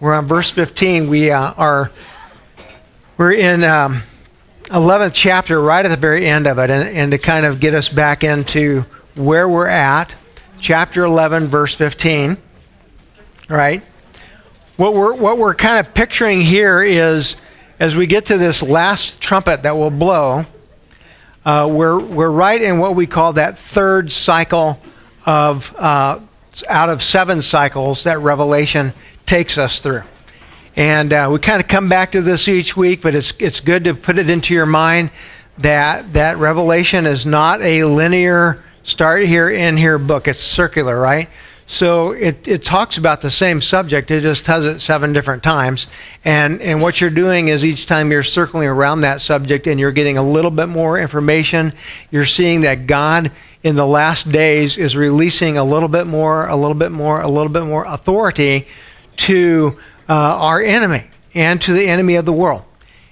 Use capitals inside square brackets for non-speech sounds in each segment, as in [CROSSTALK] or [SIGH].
We're on verse 15. We uh, are we're in um, 11th chapter, right at the very end of it, and, and to kind of get us back into where we're at, chapter 11, verse 15. Right. What we're what we're kind of picturing here is as we get to this last trumpet that will blow. Uh, we're we're right in what we call that third cycle of uh, out of seven cycles that Revelation takes us through. And uh, we kind of come back to this each week, but it's, it's good to put it into your mind that, that Revelation is not a linear start here, end here book. It's circular, right? So it, it talks about the same subject, it just does it seven different times. And, and what you're doing is each time you're circling around that subject and you're getting a little bit more information, you're seeing that God in the last days is releasing a little bit more, a little bit more, a little bit more authority to uh, our enemy and to the enemy of the world.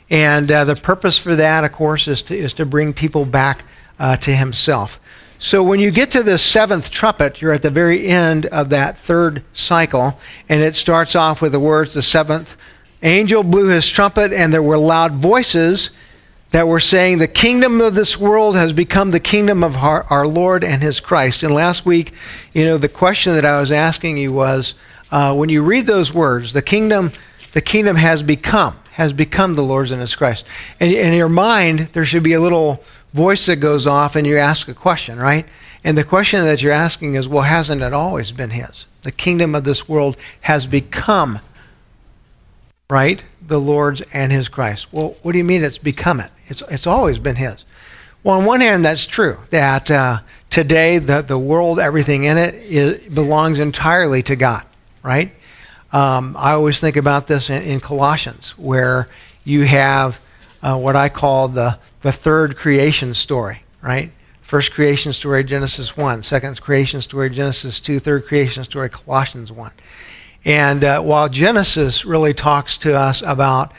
And uh, the purpose for that, of course, is to, is to bring people back uh, to himself. So when you get to the seventh trumpet, you're at the very end of that third cycle, and it starts off with the words, the seventh angel blew his trumpet, and there were loud voices that were saying, The kingdom of this world has become the kingdom of our, our Lord and his Christ. And last week, you know, the question that I was asking you was, uh, when you read those words, the kingdom, the kingdom has become, has become the Lord's and His Christ. And in your mind, there should be a little voice that goes off, and you ask a question, right? And the question that you're asking is, well, hasn't it always been His? The kingdom of this world has become, right, the Lord's and His Christ. Well, what do you mean it's become it? It's it's always been His. Well, on one hand, that's true that uh, today the the world, everything in it, belongs entirely to God right? Um, I always think about this in, in Colossians, where you have uh, what I call the, the third creation story, right? First creation story, Genesis 1. Second creation story, Genesis 2. Third creation story, Colossians 1. And uh, while Genesis really talks to us about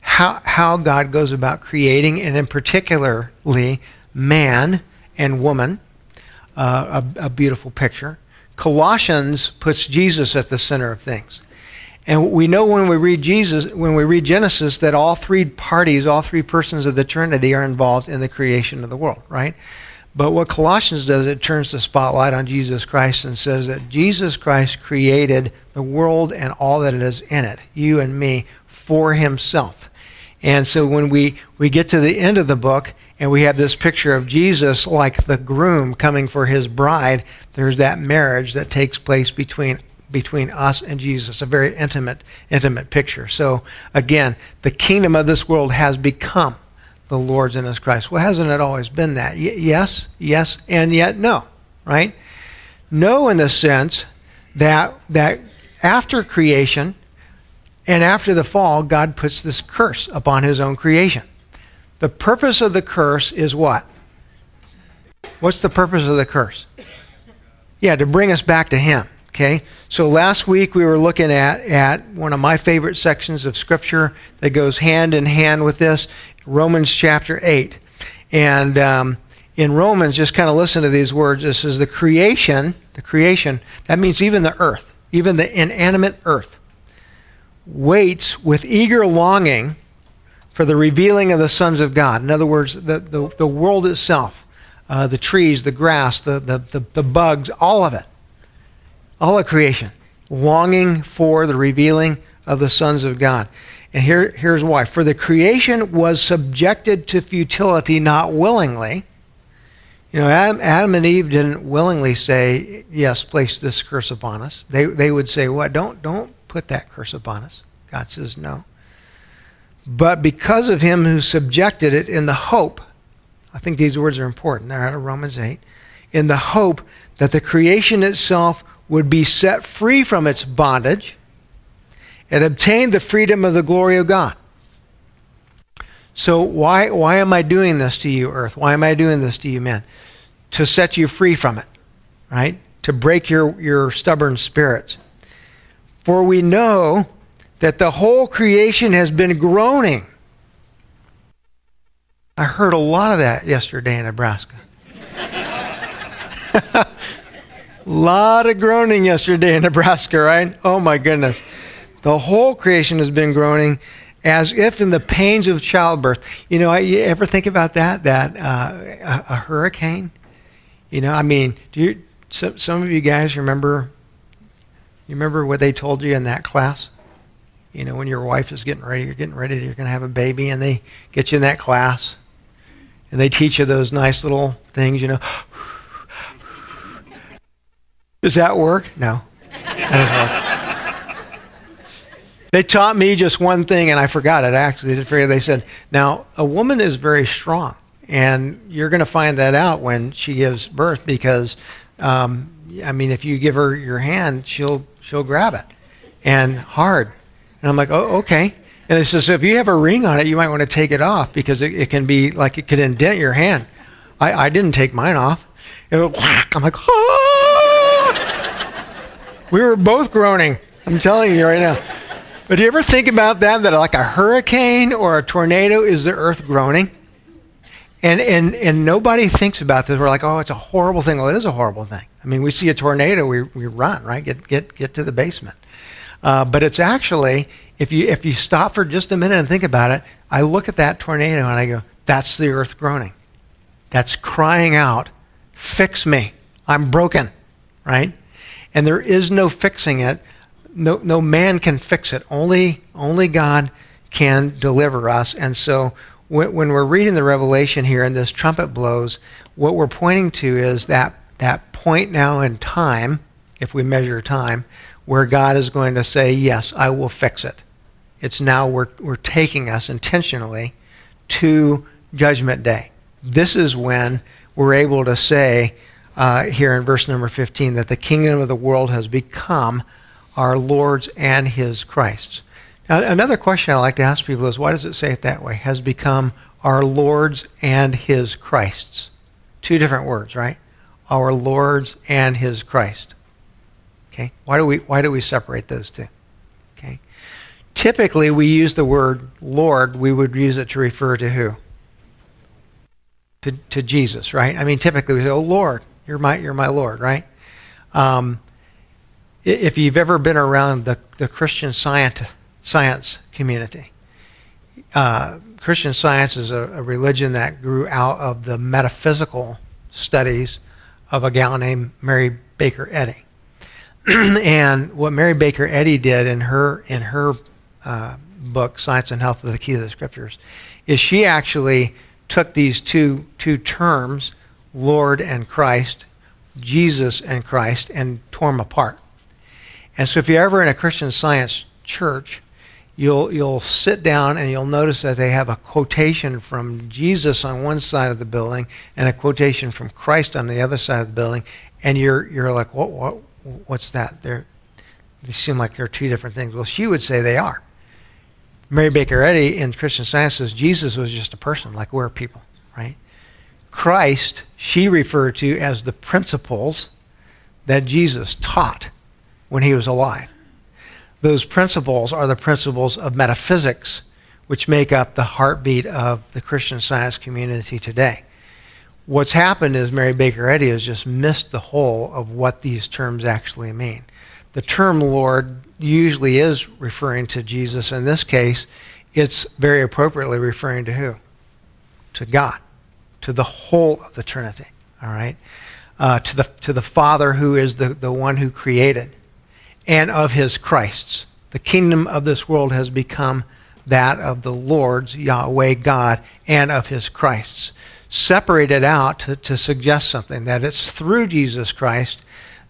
how, how God goes about creating, and in particularly man and woman, uh, a, a beautiful picture. Colossians puts Jesus at the center of things. And we know when we read Jesus, when we read Genesis, that all three parties, all three persons of the Trinity are involved in the creation of the world, right? But what Colossians does, it turns the spotlight on Jesus Christ and says that Jesus Christ created the world and all that is in it, you and me, for himself. And so when we, we get to the end of the book, and we have this picture of Jesus like the groom coming for his bride. There's that marriage that takes place between between us and Jesus, a very intimate intimate picture. So again, the kingdom of this world has become the Lord's in His Christ. Well, hasn't it always been that? Y- yes, yes, and yet no, right? No, in the sense that that after creation and after the fall, God puts this curse upon His own creation. The purpose of the curse is what? What's the purpose of the curse? Yeah, to bring us back to Him. Okay? So last week we were looking at, at one of my favorite sections of Scripture that goes hand in hand with this Romans chapter 8. And um, in Romans, just kind of listen to these words. This is the creation, the creation, that means even the earth, even the inanimate earth, waits with eager longing for the revealing of the sons of God. In other words, the, the, the world itself, uh, the trees, the grass, the, the, the, the bugs, all of it, all of creation, longing for the revealing of the sons of God. And here, here's why. For the creation was subjected to futility not willingly. You know, Adam, Adam, and Eve didn't willingly say, yes, place this curse upon us. They, they would say, what? Don't, don't put that curse upon us. God says, no but because of him who subjected it in the hope, I think these words are important. They're out of Romans 8. In the hope that the creation itself would be set free from its bondage and obtain the freedom of the glory of God. So, why, why am I doing this to you, earth? Why am I doing this to you, men? To set you free from it, right? To break your, your stubborn spirits. For we know that the whole creation has been groaning. I heard a lot of that yesterday in Nebraska. a [LAUGHS] lot of groaning yesterday in Nebraska, right? Oh my goodness. The whole creation has been groaning as if in the pains of childbirth. You know, you ever think about that? That uh, a, a, hurricane? You know, I mean, do you, some, some of you guys remember, you remember what they told you in that class? You know, when your wife is getting ready, you're getting ready, you're going to have a baby, and they get you in that class, and they teach you those nice little things, you know. [SIGHS] Does that work? No. [LAUGHS] they taught me just one thing, and I forgot it actually. They said, now, a woman is very strong, and you're going to find that out when she gives birth because, um, I mean, if you give her your hand, she'll, she'll grab it, and hard. And I'm like, oh, okay. And it says, if you have a ring on it, you might want to take it off because it, it can be like it could indent your hand. I, I didn't take mine off. I'm like, oh! we were both groaning. I'm telling you right now. But do you ever think about that? That like a hurricane or a tornado is the earth groaning? And, and, and nobody thinks about this. We're like, oh, it's a horrible thing. Well, it is a horrible thing. I mean, we see a tornado, we, we run, right? Get, get, get to the basement. Uh, but it's actually, if you, if you stop for just a minute and think about it, I look at that tornado and I go, that's the earth groaning. That's crying out, fix me. I'm broken, right? And there is no fixing it. No, no man can fix it. Only, only God can deliver us. And so when, when we're reading the Revelation here and this trumpet blows, what we're pointing to is that, that point now in time, if we measure time, where God is going to say, Yes, I will fix it. It's now we're, we're taking us intentionally to Judgment Day. This is when we're able to say uh, here in verse number 15 that the kingdom of the world has become our Lord's and his Christ's. Now, another question I like to ask people is why does it say it that way? Has become our Lord's and his Christ's. Two different words, right? Our Lord's and his Christ. Okay? Why do we why do we separate those two? Okay? Typically we use the word Lord, we would use it to refer to who? To, to Jesus, right? I mean typically we say, Oh Lord, you're my you're my Lord, right? Um, if you've ever been around the, the Christian science, science community, uh, Christian science is a, a, religion that grew out of the metaphysical studies of a gal named Mary Baker Eddy. [CLEARS THROAT] and what Mary Baker Eddy did in her in her uh, book Science and Health of the Key to the Scriptures is she actually took these two two terms, Lord and Christ, Jesus and Christ, and tore them apart. And so, if you're ever in a Christian Science church, you'll you'll sit down and you'll notice that they have a quotation from Jesus on one side of the building and a quotation from Christ on the other side of the building, and you're you're like, what what what's that? They're, they seem like they're two different things. Well, she would say they are. Mary Baker Eddy in Christian Science says Jesus was just a person, like we're people, right? Christ, she referred to as the principles that Jesus taught when he was alive. Those principles are the principles of metaphysics, which make up the heartbeat of the Christian science community today what's happened is Mary Baker Eddy has just missed the whole of what these terms actually mean. The term Lord usually is referring to Jesus. In this case, it's very appropriately referring to who? To God, to the whole of the Trinity. All right? Uh, to, the, to the Father who is the, the one who created, and of his Christs. The kingdom of this world has become that of the Lord's, Yahweh God, and of his Christs separated out to, to suggest something that it's through Jesus Christ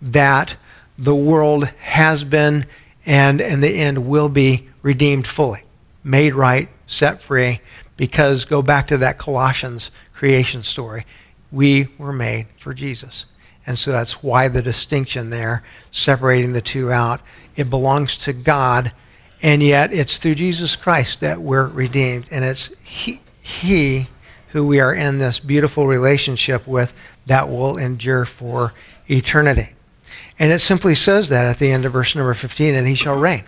that the world has been and in the end will be redeemed fully, made right, set free, because go back to that Colossians creation story. We were made for Jesus. And so that's why the distinction there, separating the two out. It belongs to God, and yet it's through Jesus Christ that we're redeemed. And it's He, he who we are in this beautiful relationship with that will endure for eternity. And it simply says that at the end of verse number 15, and he shall reign.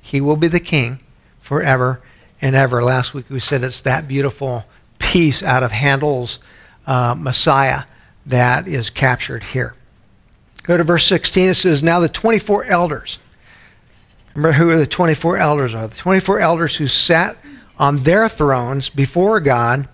He will be the king forever and ever. Last week we said it's that beautiful piece out of Handel's uh, Messiah that is captured here. Go to verse 16. It says, Now the 24 elders Remember who the 24 elders are? The 24 elders who sat on their thrones before God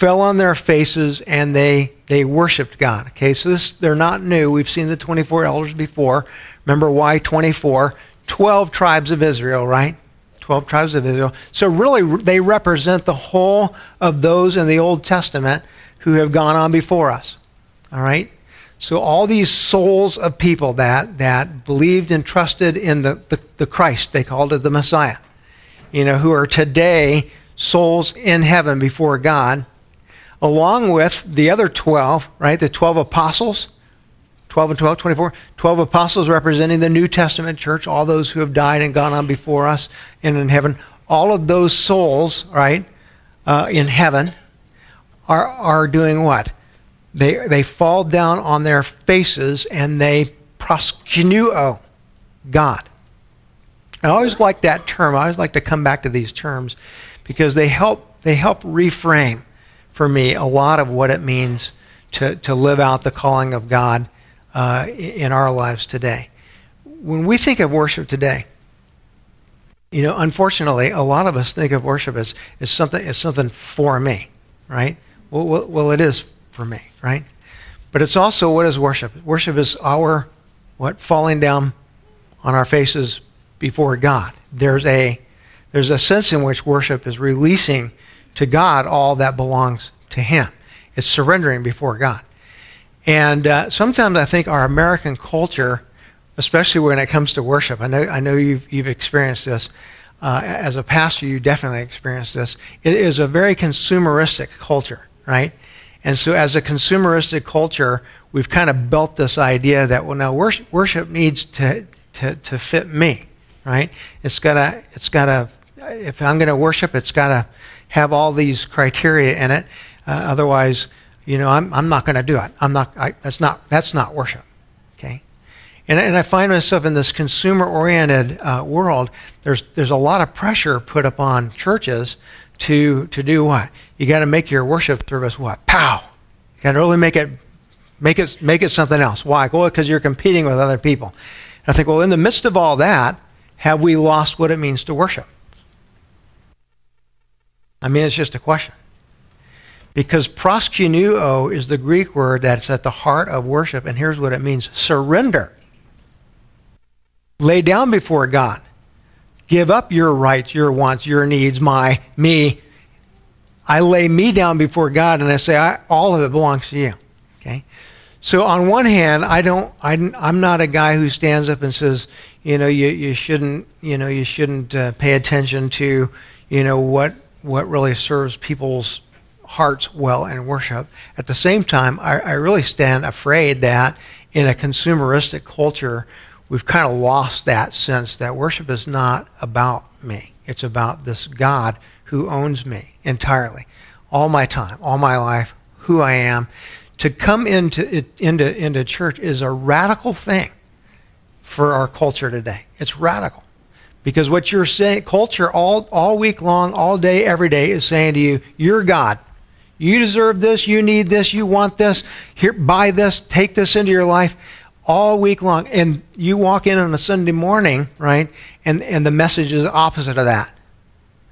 fell on their faces and they they worshiped God. Okay, so this they're not new. We've seen the 24 elders before. Remember why 24? 12 tribes of Israel, right? 12 tribes of Israel. So really they represent the whole of those in the Old Testament who have gone on before us. All right? So all these souls of people that that believed and trusted in the, the, the Christ, they called it the Messiah, you know, who are today souls in heaven before God along with the other 12, right? The 12 apostles, 12 and 12, 24. 12 apostles representing the New Testament church, all those who have died and gone on before us and in heaven. All of those souls, right, uh, in heaven are, are doing what? They, they fall down on their faces and they proskuneo God. I always like that term. I always like to come back to these terms because they help, they help reframe for me a lot of what it means to, to live out the calling of God uh, in our lives today. When we think of worship today, you know, unfortunately, a lot of us think of worship as, as something as something for me, right? Well, well, well, it is for me, right? But it's also what is worship? Worship is our what falling down on our faces before God. There's a there's a sense in which worship is releasing to God all that belongs to Him. It's surrendering before God. And uh, sometimes I think our American culture, especially when it comes to worship, I know, I know you've, you've experienced this. Uh, as a pastor, you definitely experienced this. It is a very consumeristic culture, right? And so, as a consumeristic culture, we've kind of built this idea that, well, now worship, worship needs to, to, to fit me, right? It's got to, it's got to, if I'm going to worship, it's got to have all these criteria in it. Uh, otherwise, you know, I'm, I'm not going to do it. I'm not, I, that's not, that's not worship. Okay. And, and I find myself in this consumer oriented uh, world. There's, there's a lot of pressure put upon churches to, to do what? You got to make your worship service what? Pow. You got to really make it, make it, make it something else. Why? Well, because you're competing with other people. And I think, well, in the midst of all that, have we lost what it means to worship? I mean, it's just a question. Because proskuneo is the Greek word that's at the heart of worship, and here's what it means surrender. Lay down before God. Give up your rights, your wants, your needs, my, me. I lay me down before God and I say, I, all of it belongs to you. Okay? So on one hand, I don't, I, am not a guy who stands up and says, you know, you, you shouldn't, you know, you shouldn't uh, pay attention to, you know, what what really serves people's hearts well in worship. At the same time, I, I really stand afraid that in a consumeristic culture, we've kind of lost that sense that worship is not about me. It's about this God who owns me entirely. All my time, all my life, who I am. To come into, into, into church is a radical thing for our culture today. It's radical. Because what you're saying, culture all, all week long, all day, every day is saying to you, you're God. You deserve this, you need this, you want this, here, buy this, take this into your life all week long. And you walk in on a Sunday morning, right? And, and the message is opposite of that.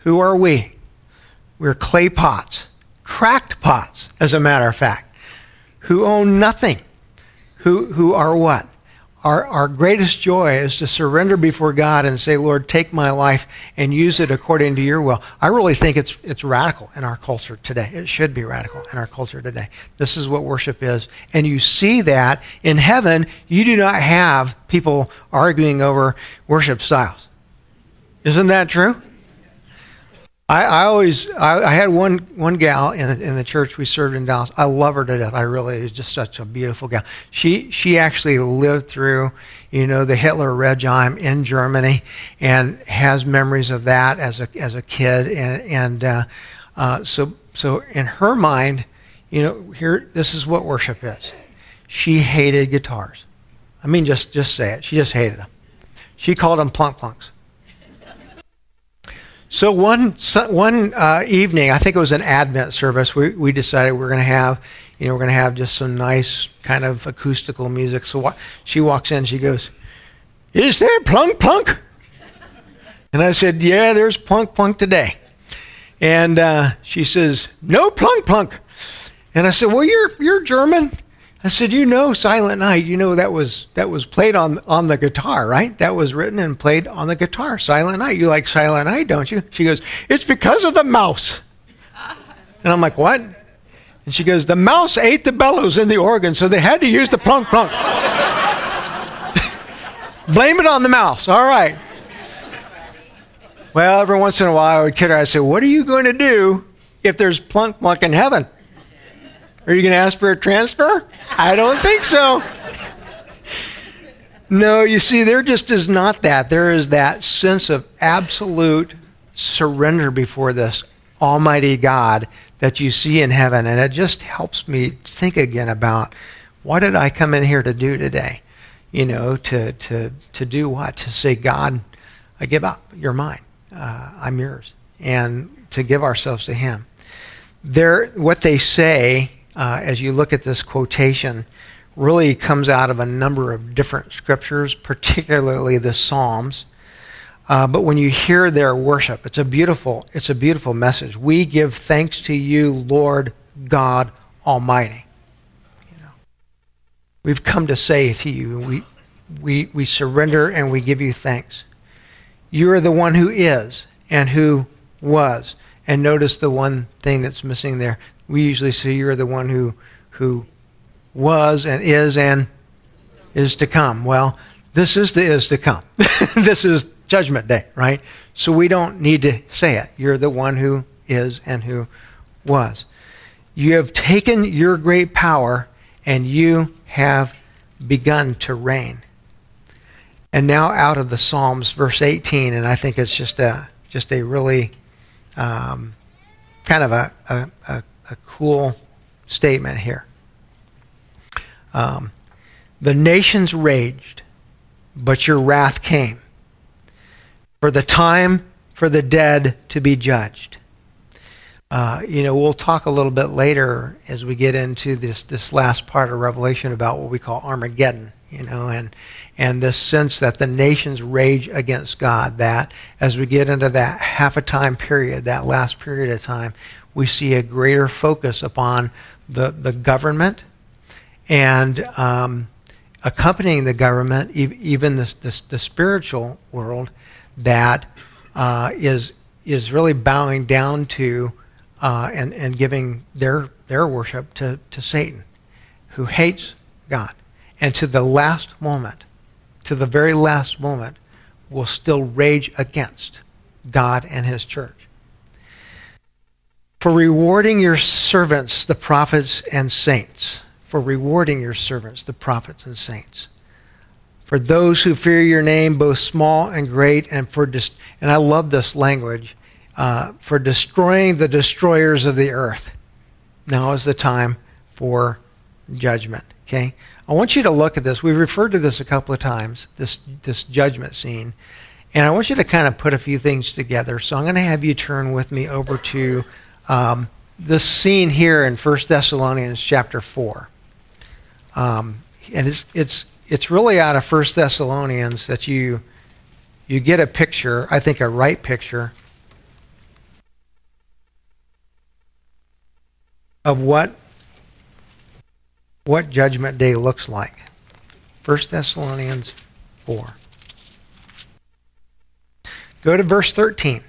Who are we? We're clay pots, cracked pots, as a matter of fact, who own nothing. Who, who are what? Our, our greatest joy is to surrender before God and say, Lord, take my life and use it according to your will. I really think it's, it's radical in our culture today. It should be radical in our culture today. This is what worship is. And you see that in heaven, you do not have people arguing over worship styles. Isn't that true? I, I always I, I, had one one gal in the, in the church we served in Dallas. I love her to death. I really is just such a beautiful gal. She she actually lived through you know the Hitler regime in Germany and has memories of that as a as a kid and and uh, uh, so so in her mind, you know here this is what worship is. She hated guitars. I mean just just say it. She just hated them. She called them plunk plunks. So one one uh, evening, I think it was an Advent service. We we decided we are going to have, you know, we're going to have just some nice kind of acoustical music. So what, she walks in, she goes, "Is there plunk plunk?" And I said, Yeah, there's plunk plunk today. And uh, she says, No plunk plunk. And I said, Well, you're, you're German. I said, You know Silent Night. You know that was, that was played on, on the guitar, right? That was written and played on the guitar. Silent Night. You like Silent Night, don't you? She goes, It's because of the mouse. [LAUGHS] And I'm like, What? And she goes, The mouse ate the bellows in the organ, so they had to use the plunk plunk. [LAUGHS] Blame it on the mouse. All right. Well, every once in a while I would kid her. I'd say, What are you going to do if there's plunk plunk in heaven? Are you going to ask for a transfer? I don't think so. No, you see, there just is not that. There is that sense of absolute surrender before this Almighty God that you see in heaven. And it just helps me think again about what did I come in here to do today? You know, to, to, to do what? To say, God, I give up. You're mine. Uh, I'm yours. And to give ourselves to Him. There, what they say uh, as you look at this quotation really comes out of a number of different scriptures, particularly the Psalms. Uh, but when you hear their worship, it's a beautiful, it's a beautiful message. We give thanks to you, Lord God Almighty. You know, we've come to say to you, we, we, we surrender and we give you thanks. You are the one who is and who was. And notice the one thing that's missing there. We usually say you're the one who, who was and is and is to come. Well, this is the is to come. [LAUGHS] this is judgment day, right? So we don't need to say it. You're the one who is and who was. You have taken your great power and you have begun to reign. And now out of the Psalms, verse 18, and I think it's just a just a really um, kind of a, a, a, a, cool statement here. Um, the nations raged, but your wrath came for the time for the dead to be judged. Uh, you know, we'll talk a little bit later as we get into this this last part of Revelation about what we call Armageddon. You know, and and this sense that the nations rage against God. That as we get into that half a time period, that last period of time, we see a greater focus upon the the government and um, accompanying the government, even the, the, the spiritual world that uh, is is really bowing down to uh, and and giving their their worship to to Satan, who hates God, and to the last moment, to the very last moment, will still rage against God and His church. For rewarding your servants, the prophets and saints, for rewarding your servants, the prophets and saints for those who fear your name, both small and great, and for dis- and I love this language uh, for destroying the destroyers of the earth. Now is the time for judgment. Okay, I want you to look at this. We've referred to this a couple of times. This this judgment scene, and I want you to kind of put a few things together. So I'm going to have you turn with me over to um, this scene here in 1 Thessalonians chapter four. Um, and it's, it's it's really out of First Thessalonians that you you get a picture, I think a right picture of what what judgment day looks like. First Thessalonians 4. Go to verse 13.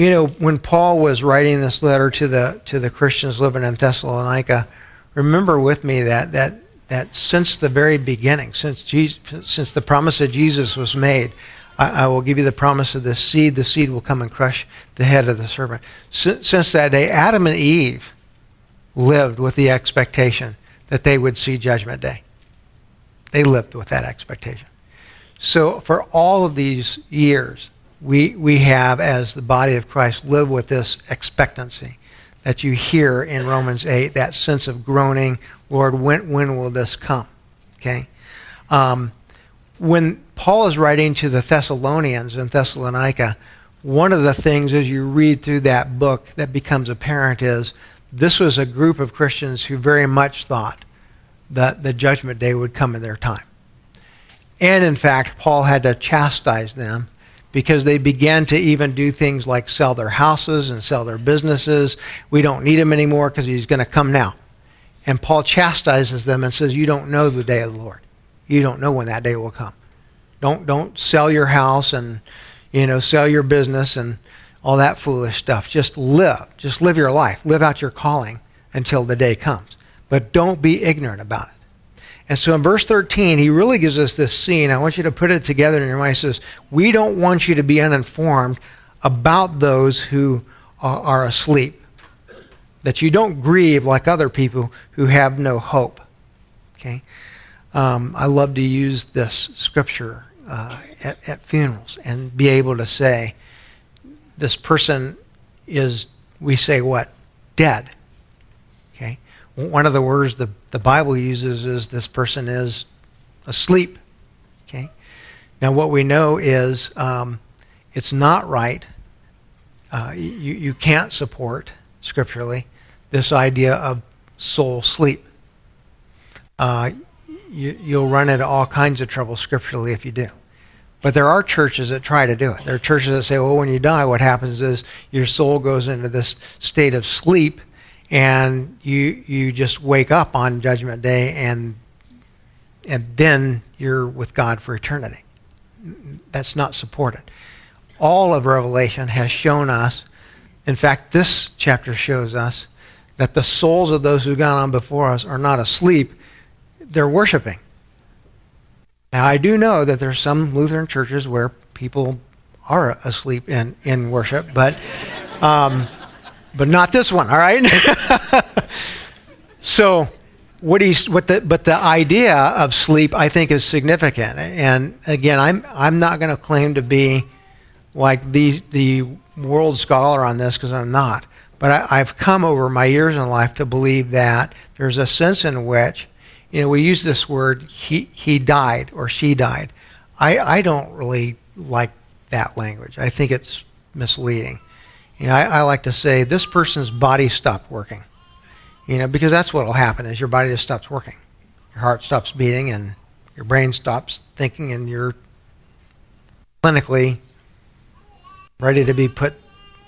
You know, when Paul was writing this letter to the to the Christians living in Thessalonica, remember with me that that that since the very beginning, since Jesus, since the promise of Jesus was made, I, I, will give you the promise of the seed. The seed will come and crush the head of the serpent. Since, since that day, Adam and Eve lived with the expectation that they would see Judgment Day. They lived with that expectation. So for all of these years, we, we have, as the body of Christ, live with this expectancy that you hear in Romans 8, that sense of groaning, Lord, when, when will this come? Okay? Um, when Paul is writing to the Thessalonians in Thessalonica, one of the things as you read through that book that becomes apparent is this was a group of Christians who very much thought that the judgment day would come in their time. And in fact, Paul had to chastise them because they began to even do things like sell their houses and sell their businesses. We don't need him anymore because he's going to come now. And Paul chastises them and says, You don't know the day of the Lord. You don't know when that day will come. Don't, don't sell your house and you know, sell your business and all that foolish stuff. Just live. Just live your life. Live out your calling until the day comes. But don't be ignorant about it. And so in verse 13, he really gives us this scene. I want you to put it together in your mind. He says, We don't want you to be uninformed about those who are asleep, that you don't grieve like other people who have no hope. Okay? Um, I love to use this scripture uh, at, at funerals and be able to say, this person is, we say what? Dead. One of the words the, the Bible uses is this person is asleep. Okay? Now, what we know is um, it's not right. Uh, you, you can't support scripturally this idea of soul sleep. Uh, you, you'll run into all kinds of trouble scripturally if you do. But there are churches that try to do it. There are churches that say, well, when you die, what happens is your soul goes into this state of sleep and you, you just wake up on Judgment Day and, and then you're with God for eternity. That's not supported. All of Revelation has shown us, in fact, this chapter shows us, that the souls of those who've gone on before us are not asleep, they're worshiping. Now, I do know that there's some Lutheran churches where people are asleep in, in worship, but, um, but not this one, all right? [LAUGHS] so, what he's, what the, but the idea of sleep, I think, is significant. And again, I'm, I'm not going to claim to be like the, the world scholar on this because I'm not. But I, I've come over my years in life to believe that there's a sense in which you know, we use this word, he, he died or she died. I, I don't really like that language. I think it's misleading. You know, I, I like to say this person's body stopped working. You know, because that's what will happen is your body just stops working. Your heart stops beating and your brain stops thinking and you're clinically ready to be put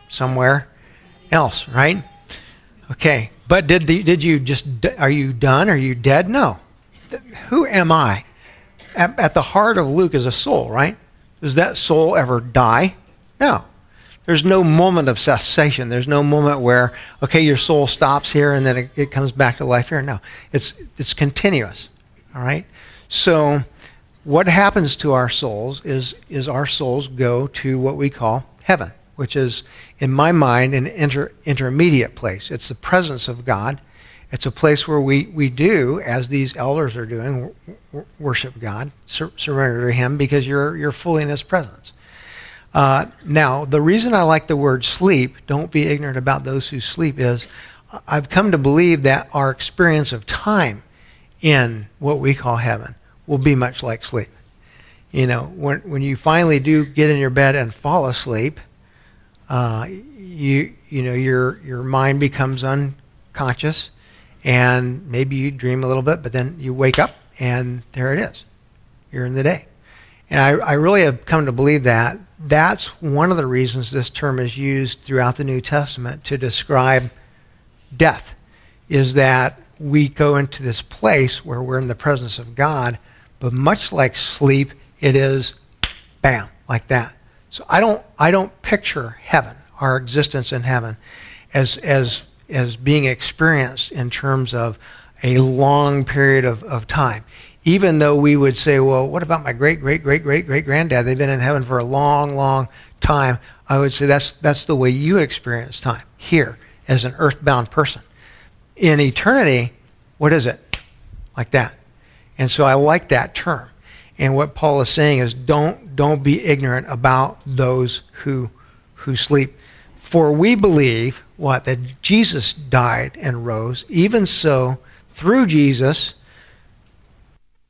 somewhere else, right? Okay, but did the, did you just are you done? Are you dead? No. Who am I? At, at, the heart of Luke is a soul, right? Does that soul ever die? No. There's no moment of cessation. There's no moment where okay, your soul stops here and then it, it comes back to life here. No, it's it's continuous. All right. So, what happens to our souls is is our souls go to what we call heaven which is, in my mind, an inter- intermediate place. It's the presence of God. It's a place where we, we do, as these elders are doing, worship God, sur- surrender to Him, because you're, you're fully in His presence. Uh, now, the reason I like the word sleep, don't be ignorant about those who sleep, is I've come to believe that our experience of time in what we call heaven will be much like sleep. You know, when, when you finally do get in your bed and fall asleep, uh, you you know your your mind becomes unconscious, and maybe you dream a little bit, but then you wake up and there it is. You're in the day, and I, I really have come to believe that that's one of the reasons this term is used throughout the New Testament to describe death, is that we go into this place where we're in the presence of God, but much like sleep, it is bam, like that. So I don't, I don't picture heaven, our existence in heaven, as, as, as being experienced in terms of a long period of, of time. Even though we would say, well, what about my great, great, great, great, great granddad? They've been in heaven for a long, long time. I would say that's, that's the way you experience time here as an earthbound person. In eternity, what is it? Like that. And so I like that term. And what Paul is saying is don't, don't be ignorant about those who, who sleep. For we believe, what? That Jesus died and rose. Even so, through Jesus,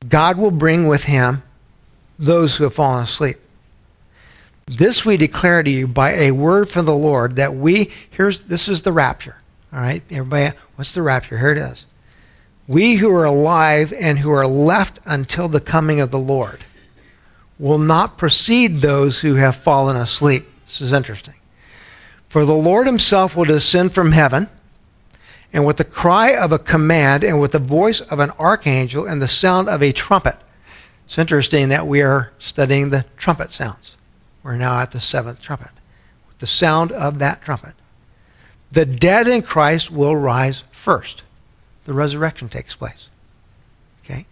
God will bring with him those who have fallen asleep. This we declare to you by a word from the Lord that we, here's, this is the rapture. All right, everybody, what's the rapture? Here it is. we who are alive and who are left until the coming of the Lord will not precede those who have fallen asleep. This is interesting. For the Lord himself will descend from heaven, and with the cry of a command, and with the voice of an archangel, and the sound of a trumpet. It's interesting that we are studying the trumpet sounds. We're now at the seventh trumpet. With the sound of that trumpet. The dead in Christ will rise first. The resurrection takes place. Okay?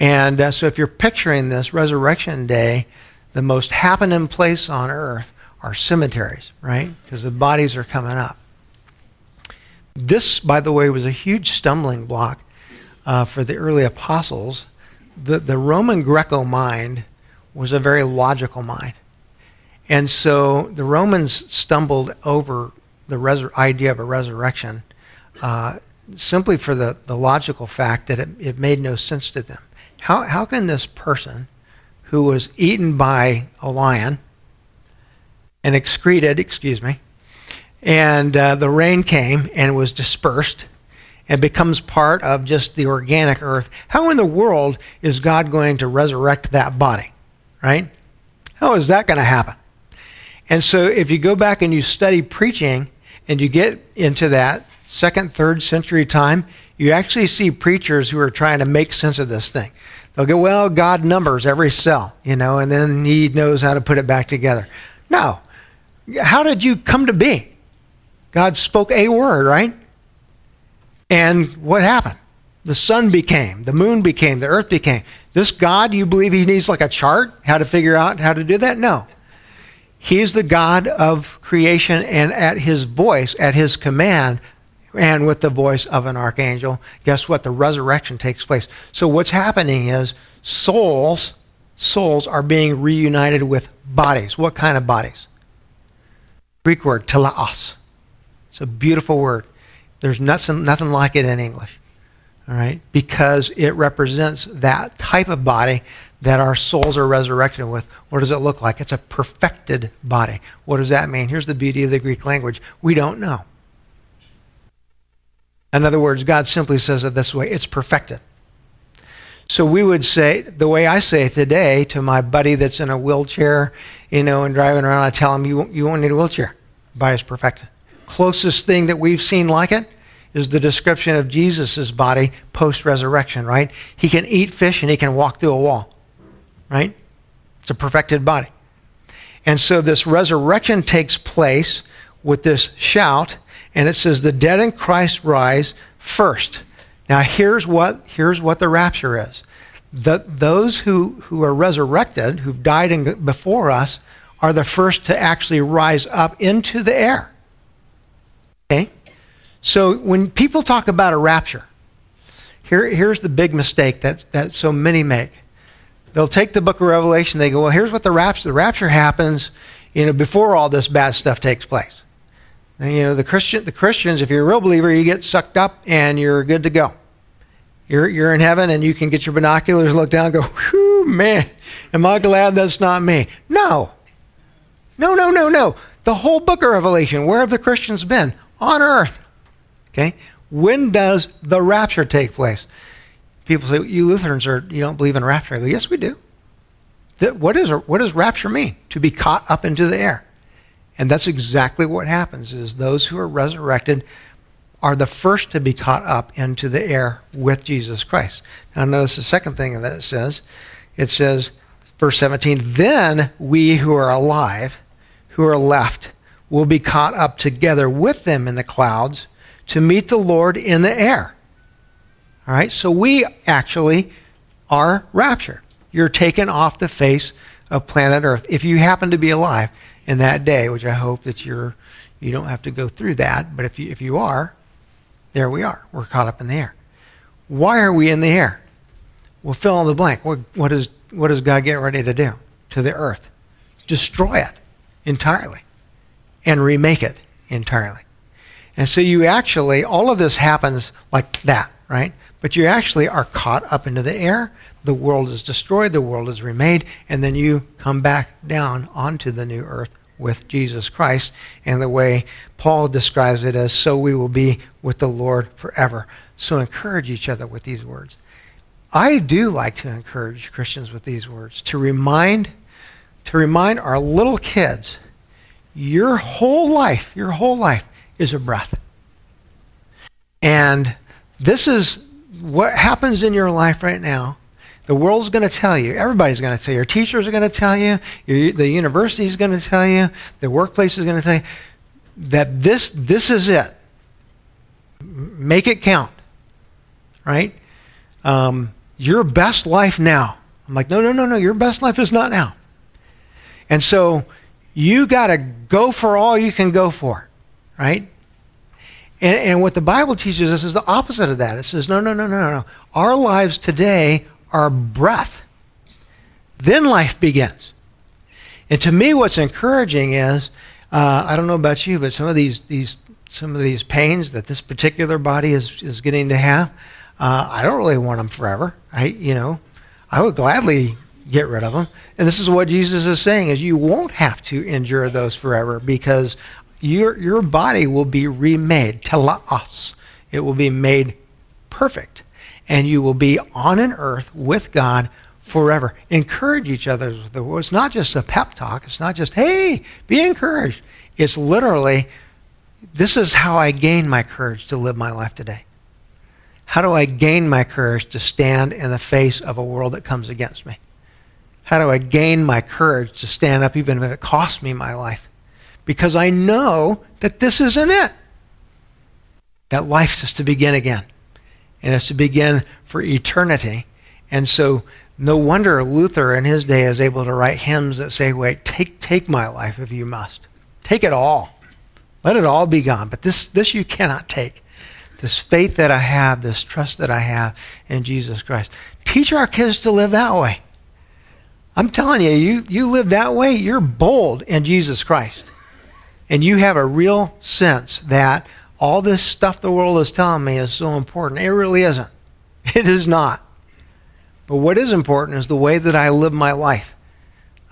And uh, so if you're picturing this resurrection day, the most happening place on earth are cemeteries, right? Because the bodies are coming up. This, by the way, was a huge stumbling block uh, for the early apostles. The, the Roman Greco mind was a very logical mind. And so the Romans stumbled over the resur- idea of a resurrection uh, simply for the, the logical fact that it, it made no sense to them. How, how can this person who was eaten by a lion and excreted, excuse me, and uh, the rain came and was dispersed and becomes part of just the organic earth, how in the world is God going to resurrect that body? Right? How is that going to happen? And so if you go back and you study preaching and you get into that second, third century time, you actually see preachers who are trying to make sense of this thing. They'll go, well, God numbers every cell, you know, and then he knows how to put it back together. No. How did you come to be? God spoke a word, right? And what happened? The sun became, the moon became, the earth became. This God, you believe he needs like a chart, how to figure out how to do that? No. He's the God of creation, and at his voice, at his command, and with the voice of an archangel, guess what? The resurrection takes place. So what's happening is souls, souls are being reunited with bodies. What kind of bodies? Greek word, teleos. It's a beautiful word. There's nothing, nothing like it in English. All right? Because it represents that type of body that our souls are resurrected with. What does it look like? It's a perfected body. What does that mean? Here's the beauty of the Greek language. We don't know. In other words, God simply says it this way it's perfected. So we would say, the way I say it today to my buddy that's in a wheelchair, you know, and driving around, I tell him, you, you won't need a wheelchair. Body is perfected. Closest thing that we've seen like it is the description of Jesus' body post resurrection, right? He can eat fish and he can walk through a wall, right? It's a perfected body. And so this resurrection takes place with this shout and it says the dead in Christ rise first. Now here's what here's what the rapture is. The, those who, who are resurrected, who've died in, before us, are the first to actually rise up into the air. Okay? So when people talk about a rapture, here, here's the big mistake that, that so many make. They'll take the book of Revelation, they go, well, here's what the rapture, the rapture happens, you know, before all this bad stuff takes place. And, you know, the Christian, the Christians, if you're a real believer, you get sucked up and you're good to go. You're, you're in heaven and you can get your binoculars, look down, and go, whew, man, am I glad that's not me? No. No, no, no, no. The whole book of Revelation, where have the Christians been? On earth. Okay? When does the rapture take place? People say, you Lutherans are, you don't believe in rapture. I go, yes, we do. What, is, what does rapture mean? To be caught up into the air. And that's exactly what happens is those who are resurrected are the first to be caught up into the air with Jesus Christ. Now notice the second thing that it says. It says, verse 17, then we who are alive, who are left, will be caught up together with them in the clouds to meet the Lord in the air. All right, so we actually are raptured. You're taken off the face of planet Earth if you happen to be alive in that day, which I hope that you're you don't have to go through that. But if you if you are, there we are. We're caught up in the air. Why are we in the air? Well, fill in the blank. What what is what does God get ready to do to the earth? Destroy it entirely and remake it entirely. And so you actually all of this happens like that, right? But you actually are caught up into the air the world is destroyed, the world is remade, and then you come back down onto the new earth with Jesus Christ. And the way Paul describes it as, so we will be with the Lord forever. So encourage each other with these words. I do like to encourage Christians with these words to remind to remind our little kids your whole life, your whole life is a breath. And this is what happens in your life right now. The world's going to tell you. Everybody's going to tell you. Your teachers are going to tell you. Your, the university is going to tell you. The workplace is going to tell you that this, this is it. Make it count. Right? Um, your best life now. I'm like, no, no, no, no. Your best life is not now. And so you got to go for all you can go for, right? And, and what the Bible teaches us is the opposite of that. It says, no, no, no, no, no. Our lives today are breath. Then life begins. And to me, what's encouraging is, uh, I don't know about you, but some of these, these, some of these pains that this particular body is, is getting to have, uh, I don't really want them forever. I, you know, I would gladly get rid of them. And this is what Jesus is saying: is you won't have to endure those forever because your your body will be remade, telos. It will be made perfect, and you will be on an earth with God forever. Encourage each other It's not just a pep talk. It's not just hey, be encouraged. It's literally, this is how I gain my courage to live my life today. How do I gain my courage to stand in the face of a world that comes against me? How do I gain my courage to stand up even if it costs me my life? Because I know that this isn't it. That life is to begin again. And it's to begin for eternity. And so no wonder Luther in his day is able to write hymns that say, wait, take, take my life if you must. Take it all. Let it all be gone. But this, this you cannot take. This faith that I have, this trust that I have in Jesus Christ. Teach our kids to live that way. I'm telling you, you, you live that way, you're bold in Jesus Christ. And you have a real sense that all this stuff the world is telling me is so important. It really isn't. [LAUGHS] It is not. But what is important is the way that I live my life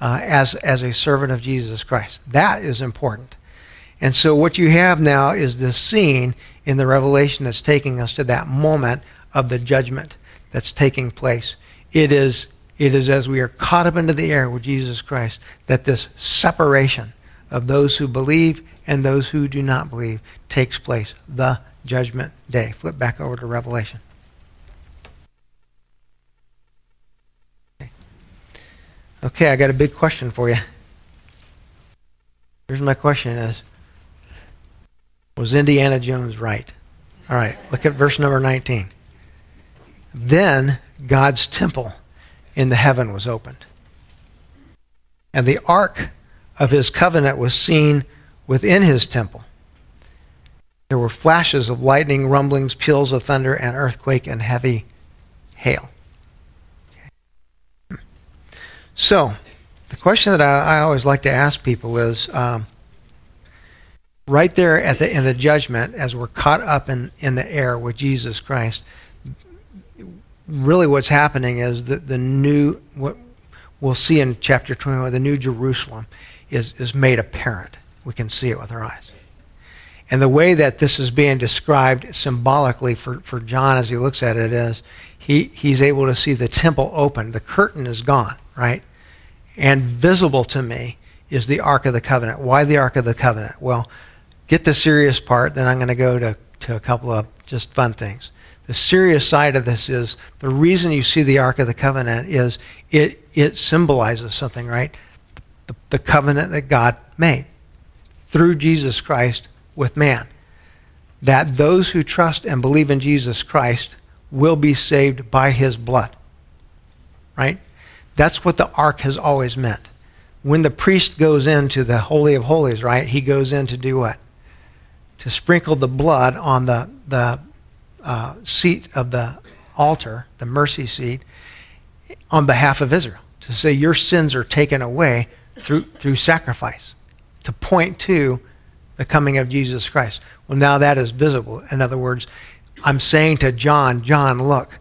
uh, as, as a servant of Jesus Christ. That is important. And so what you have now is this scene in the Revelation that's taking us to that moment of the judgment that's taking place. It is it is as we are caught up into the air with Jesus Christ that this separation of those who believe and those who do not believe takes place, the judgment day. Flip back over to Revelation. Okay, I got a big question for you. Here's my question is Was Indiana Jones right? All right, look at verse number 19. Then God's temple in the heaven was opened. And the ark of his covenant was seen within his temple. There were flashes of lightning, rumblings, peals of thunder, and earthquake and heavy hail. So, the question that I, I, always like to ask people is um, right there at the, in the judgment, as we're caught up in, in the air with Jesus Christ, really what's happening is that the new what we'll see in chapter 21 the new jerusalem is, is made apparent. We can see it with our eyes. And the way that this is being described symbolically for, for john as he looks at it is he, he's able to see the temple open. The curtain is gone right? And visible to me is the ark of the covenant. Why the ark of the covenant? Well get the serious part then i'm going to go to, to a couple of just fun things the serious side of this is the reason you see the Ark of the Covenant is it, it symbolizes something, right? The, the covenant that God made through Jesus Christ with man. That those who trust and believe in Jesus Christ will be saved by his blood. Right? That's what the ark has always meant. When the priest goes into the Holy of Holies, right, he goes in to do what? To sprinkle the blood on the, the uh, seat of the altar, the mercy seat, on behalf of Israel to say your sins are taken away through, through sacrifice, to point to the coming of Jesus Christ. Well, now that is visible. In other words, I'm saying to John, John, look,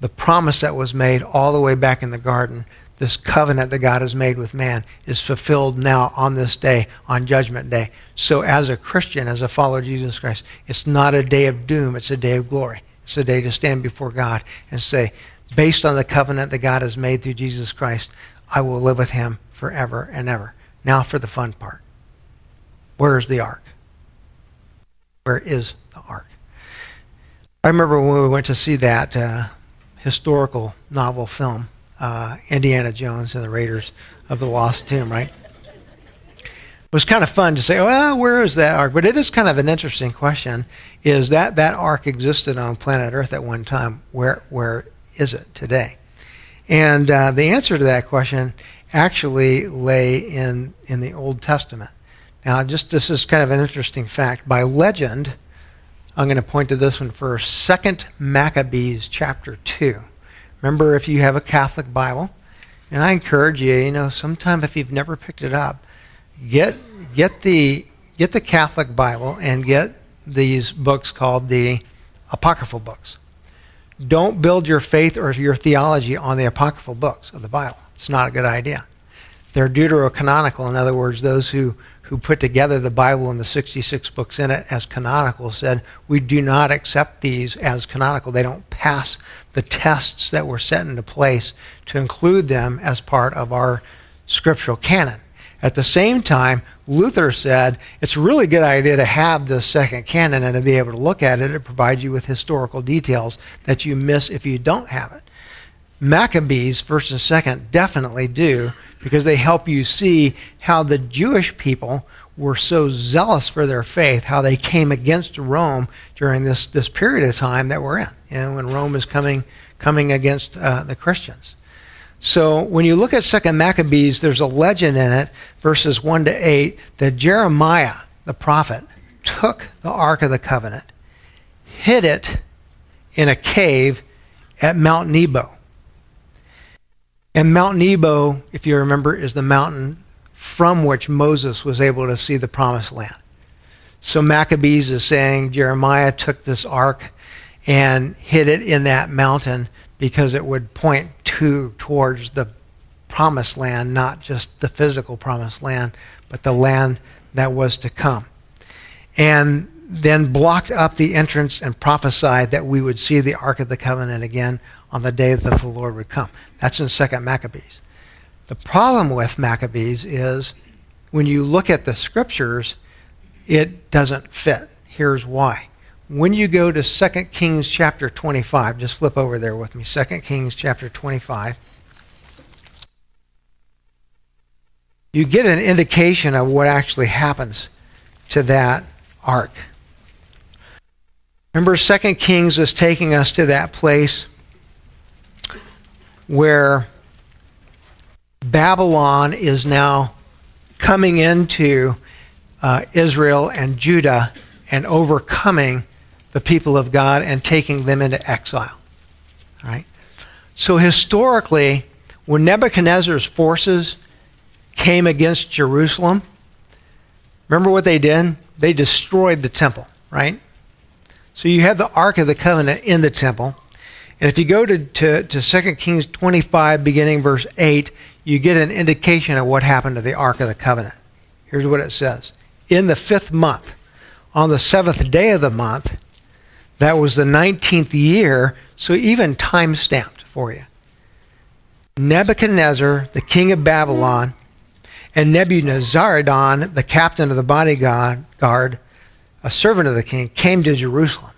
the promise that was made all the way back in the garden, this covenant that God has made with man, is fulfilled now on this day, on Judgment Day. So, as a Christian, as a follower of Jesus Christ, it's not a day of doom, it's a day of glory. It's a day to stand before God and say, based on the covenant that God has made through Jesus Christ, I will live with him forever and ever. Now for the fun part. Where is the ark? Where is the ark? I remember when we went to see that uh, historical novel film, uh, Indiana Jones and the Raiders of the Lost Tomb, right? It was kind of fun to say, well, where is that ark? But it is kind of an interesting question. Is that that ark existed on planet Earth at one time? Where where is it today? And uh, the answer to that question actually lay in in the Old Testament. Now, just this is kind of an interesting fact. By legend, I'm going to point to this one first. Second Maccabees chapter 2. Remember, if you have a Catholic Bible, and I encourage you, you know, sometime if you've never picked it up, get get the get the Catholic Bible and get these books called the apocryphal books. Don't build your faith or your theology on the apocryphal books of the Bible. It's not a good idea. They're deuterocanonical, in other words, those who who put together the Bible and the 66 books in it as canonical said, we do not accept these as canonical. They don't pass the tests that were set into place to include them as part of our scriptural canon. At the same time, Luther said it's a really good idea to have the second canon and to be able to look at it. It provides you with historical details that you miss if you don't have it. Maccabees, first and second, definitely do because they help you see how the Jewish people were so zealous for their faith, how they came against Rome during this, this period of time that we're in, know, when Rome is coming, coming against uh, the Christians. So when you look at Second Maccabees, there's a legend in it, verses 1 to 8, that Jeremiah, the prophet, took the Ark of the Covenant, hid it in a cave at Mount Nebo. And Mount Nebo, if you remember, is the mountain from which Moses was able to see the promised land. So Maccabees is saying Jeremiah took this ark and hid it in that mountain because it would point to towards the promised land, not just the physical promised land, but the land that was to come. And then blocked up the entrance and prophesied that we would see the Ark of the Covenant again on the day that the Lord would come. That's in Second Maccabees. The problem with Maccabees is when you look at the scriptures, it doesn't fit. Here's why. When you go to 2 Kings chapter 25, just flip over there with me. 2 Kings chapter 25. You get an indication of what actually happens to that ark. Remember, 2 Kings is taking us to that place where Babylon is now coming into uh, Israel and Judah and overcoming the people of God and taking them into exile. All right? So historically, when Nebuchadnezzar's forces came against Jerusalem, remember what they did? They destroyed the temple, right? So you have the Ark of the Covenant in the temple. And if you go to, to, to 2 Kings 25, beginning verse 8, you get an indication of what happened to the Ark of the Covenant. Here's what it says In the fifth month, on the seventh day of the month, that was the 19th year, so even time stamped for you. Nebuchadnezzar, the king of Babylon, and Nebuzaradan, the captain of the bodyguard, a servant of the king, came to Jerusalem.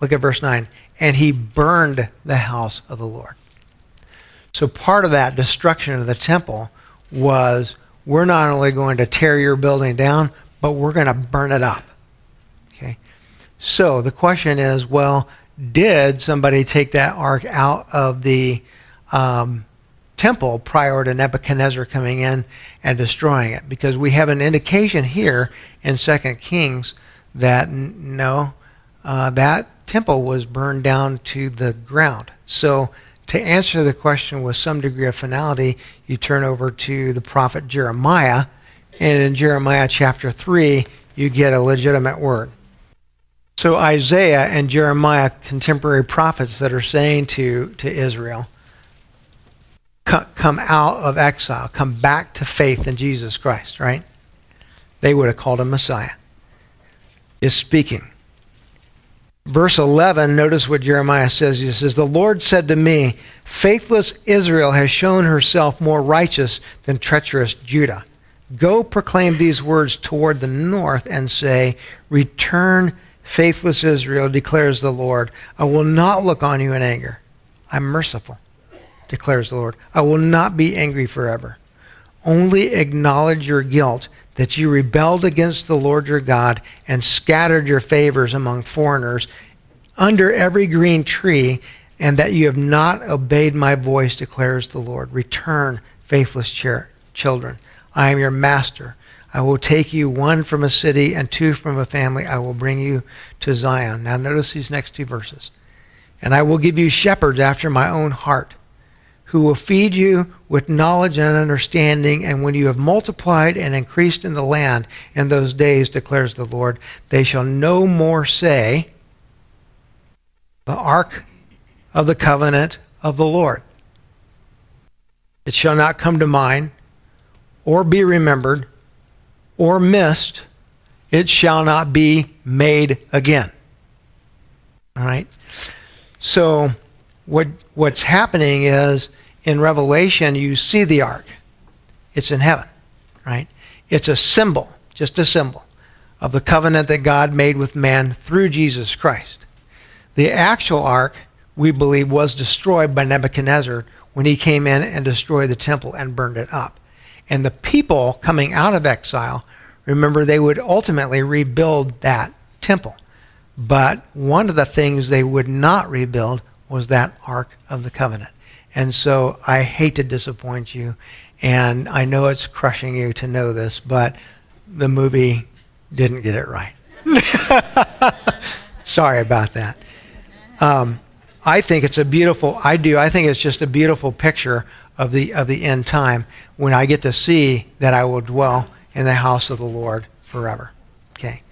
Look at verse 9 and he burned the house of the Lord. So part of that destruction of the temple was we're not only going to tear your building down, but we're going to burn it up. Okay? So the question is, well, did somebody take that ark out of the um, temple prior to Nebuchadnezzar coming in and destroying it? Because we have an indication here in Second Kings that no, uh, that temple was burned down to the ground. So, to answer the question with some degree of finality, you turn over to the prophet Jeremiah, and in Jeremiah chapter 3, you get a legitimate word. So, Isaiah and Jeremiah, contemporary prophets that are saying to, to Israel, come out of exile, come back to faith in Jesus Christ, right? They would have called him Messiah, is speaking. Verse 11, notice what Jeremiah says. He says, The Lord said to me, Faithless Israel has shown herself more righteous than treacherous Judah. Go proclaim these words toward the north and say, Return, faithless Israel, declares the Lord. I will not look on you in anger. I'm merciful, declares the Lord. I will not be angry forever. Only acknowledge your guilt that you rebelled against the Lord your God and scattered your favors among foreigners under every green tree, and that you have not obeyed my voice, declares the Lord. Return, faithless children. I am your master. I will take you one from a city and two from a family. I will bring you to Zion. Now, notice these next two verses. And I will give you shepherds after my own heart who will feed you with knowledge and understanding. And when you have multiplied and increased in the land in those days, declares the Lord, they shall no more say, The ark of the covenant of the Lord. It shall not come to mind, or be remembered, or missed. It shall not be made again. All right? So, what, what's happening is in Revelation, you see the ark. It's in heaven, right? It's a symbol, just a symbol, of the covenant that God made with man through Jesus Christ. The actual ark, we believe, was destroyed by Nebuchadnezzar when he came in and destroyed the temple and burned it up. And the people coming out of exile, remember, they would ultimately rebuild that temple. But one of the things they would not rebuild was that Ark of the Covenant. And so I hate to disappoint you, and I know it's crushing you to know this, but the movie didn't get it right. [LAUGHS] Sorry about that. Um, I think it's a beautiful. I do. I think it's just a beautiful picture of the of the end time when I get to see that I will dwell in the house of the Lord forever. Okay.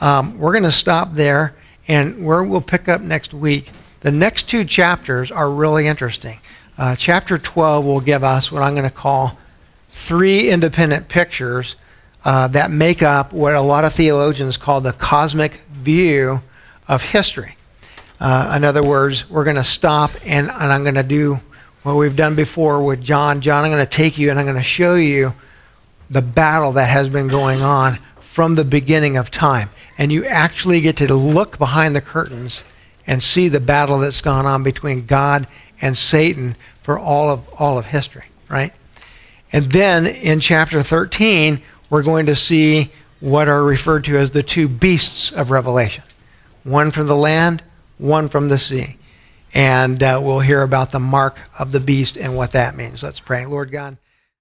Um, we're going to stop there, and where we'll pick up next week. The next two chapters are really interesting. Uh, chapter 12 will give us what I'm going to call three independent pictures uh, that make up what a lot of theologians call the cosmic view of history. Uh, in other words, we're going to stop and, and I'm going to do what we've done before with John. John, I'm going to take you and I'm going to show you the battle that has been going on from the beginning of time. And you actually get to look behind the curtains and see the battle that's gone on between God and Satan for all of all of history, right? And then in chapter 13, we're going to see what are referred to as the two beasts of Revelation. One from the land, one from the sea. And uh, we'll hear about the mark of the beast and what that means. Let's pray. Lord God,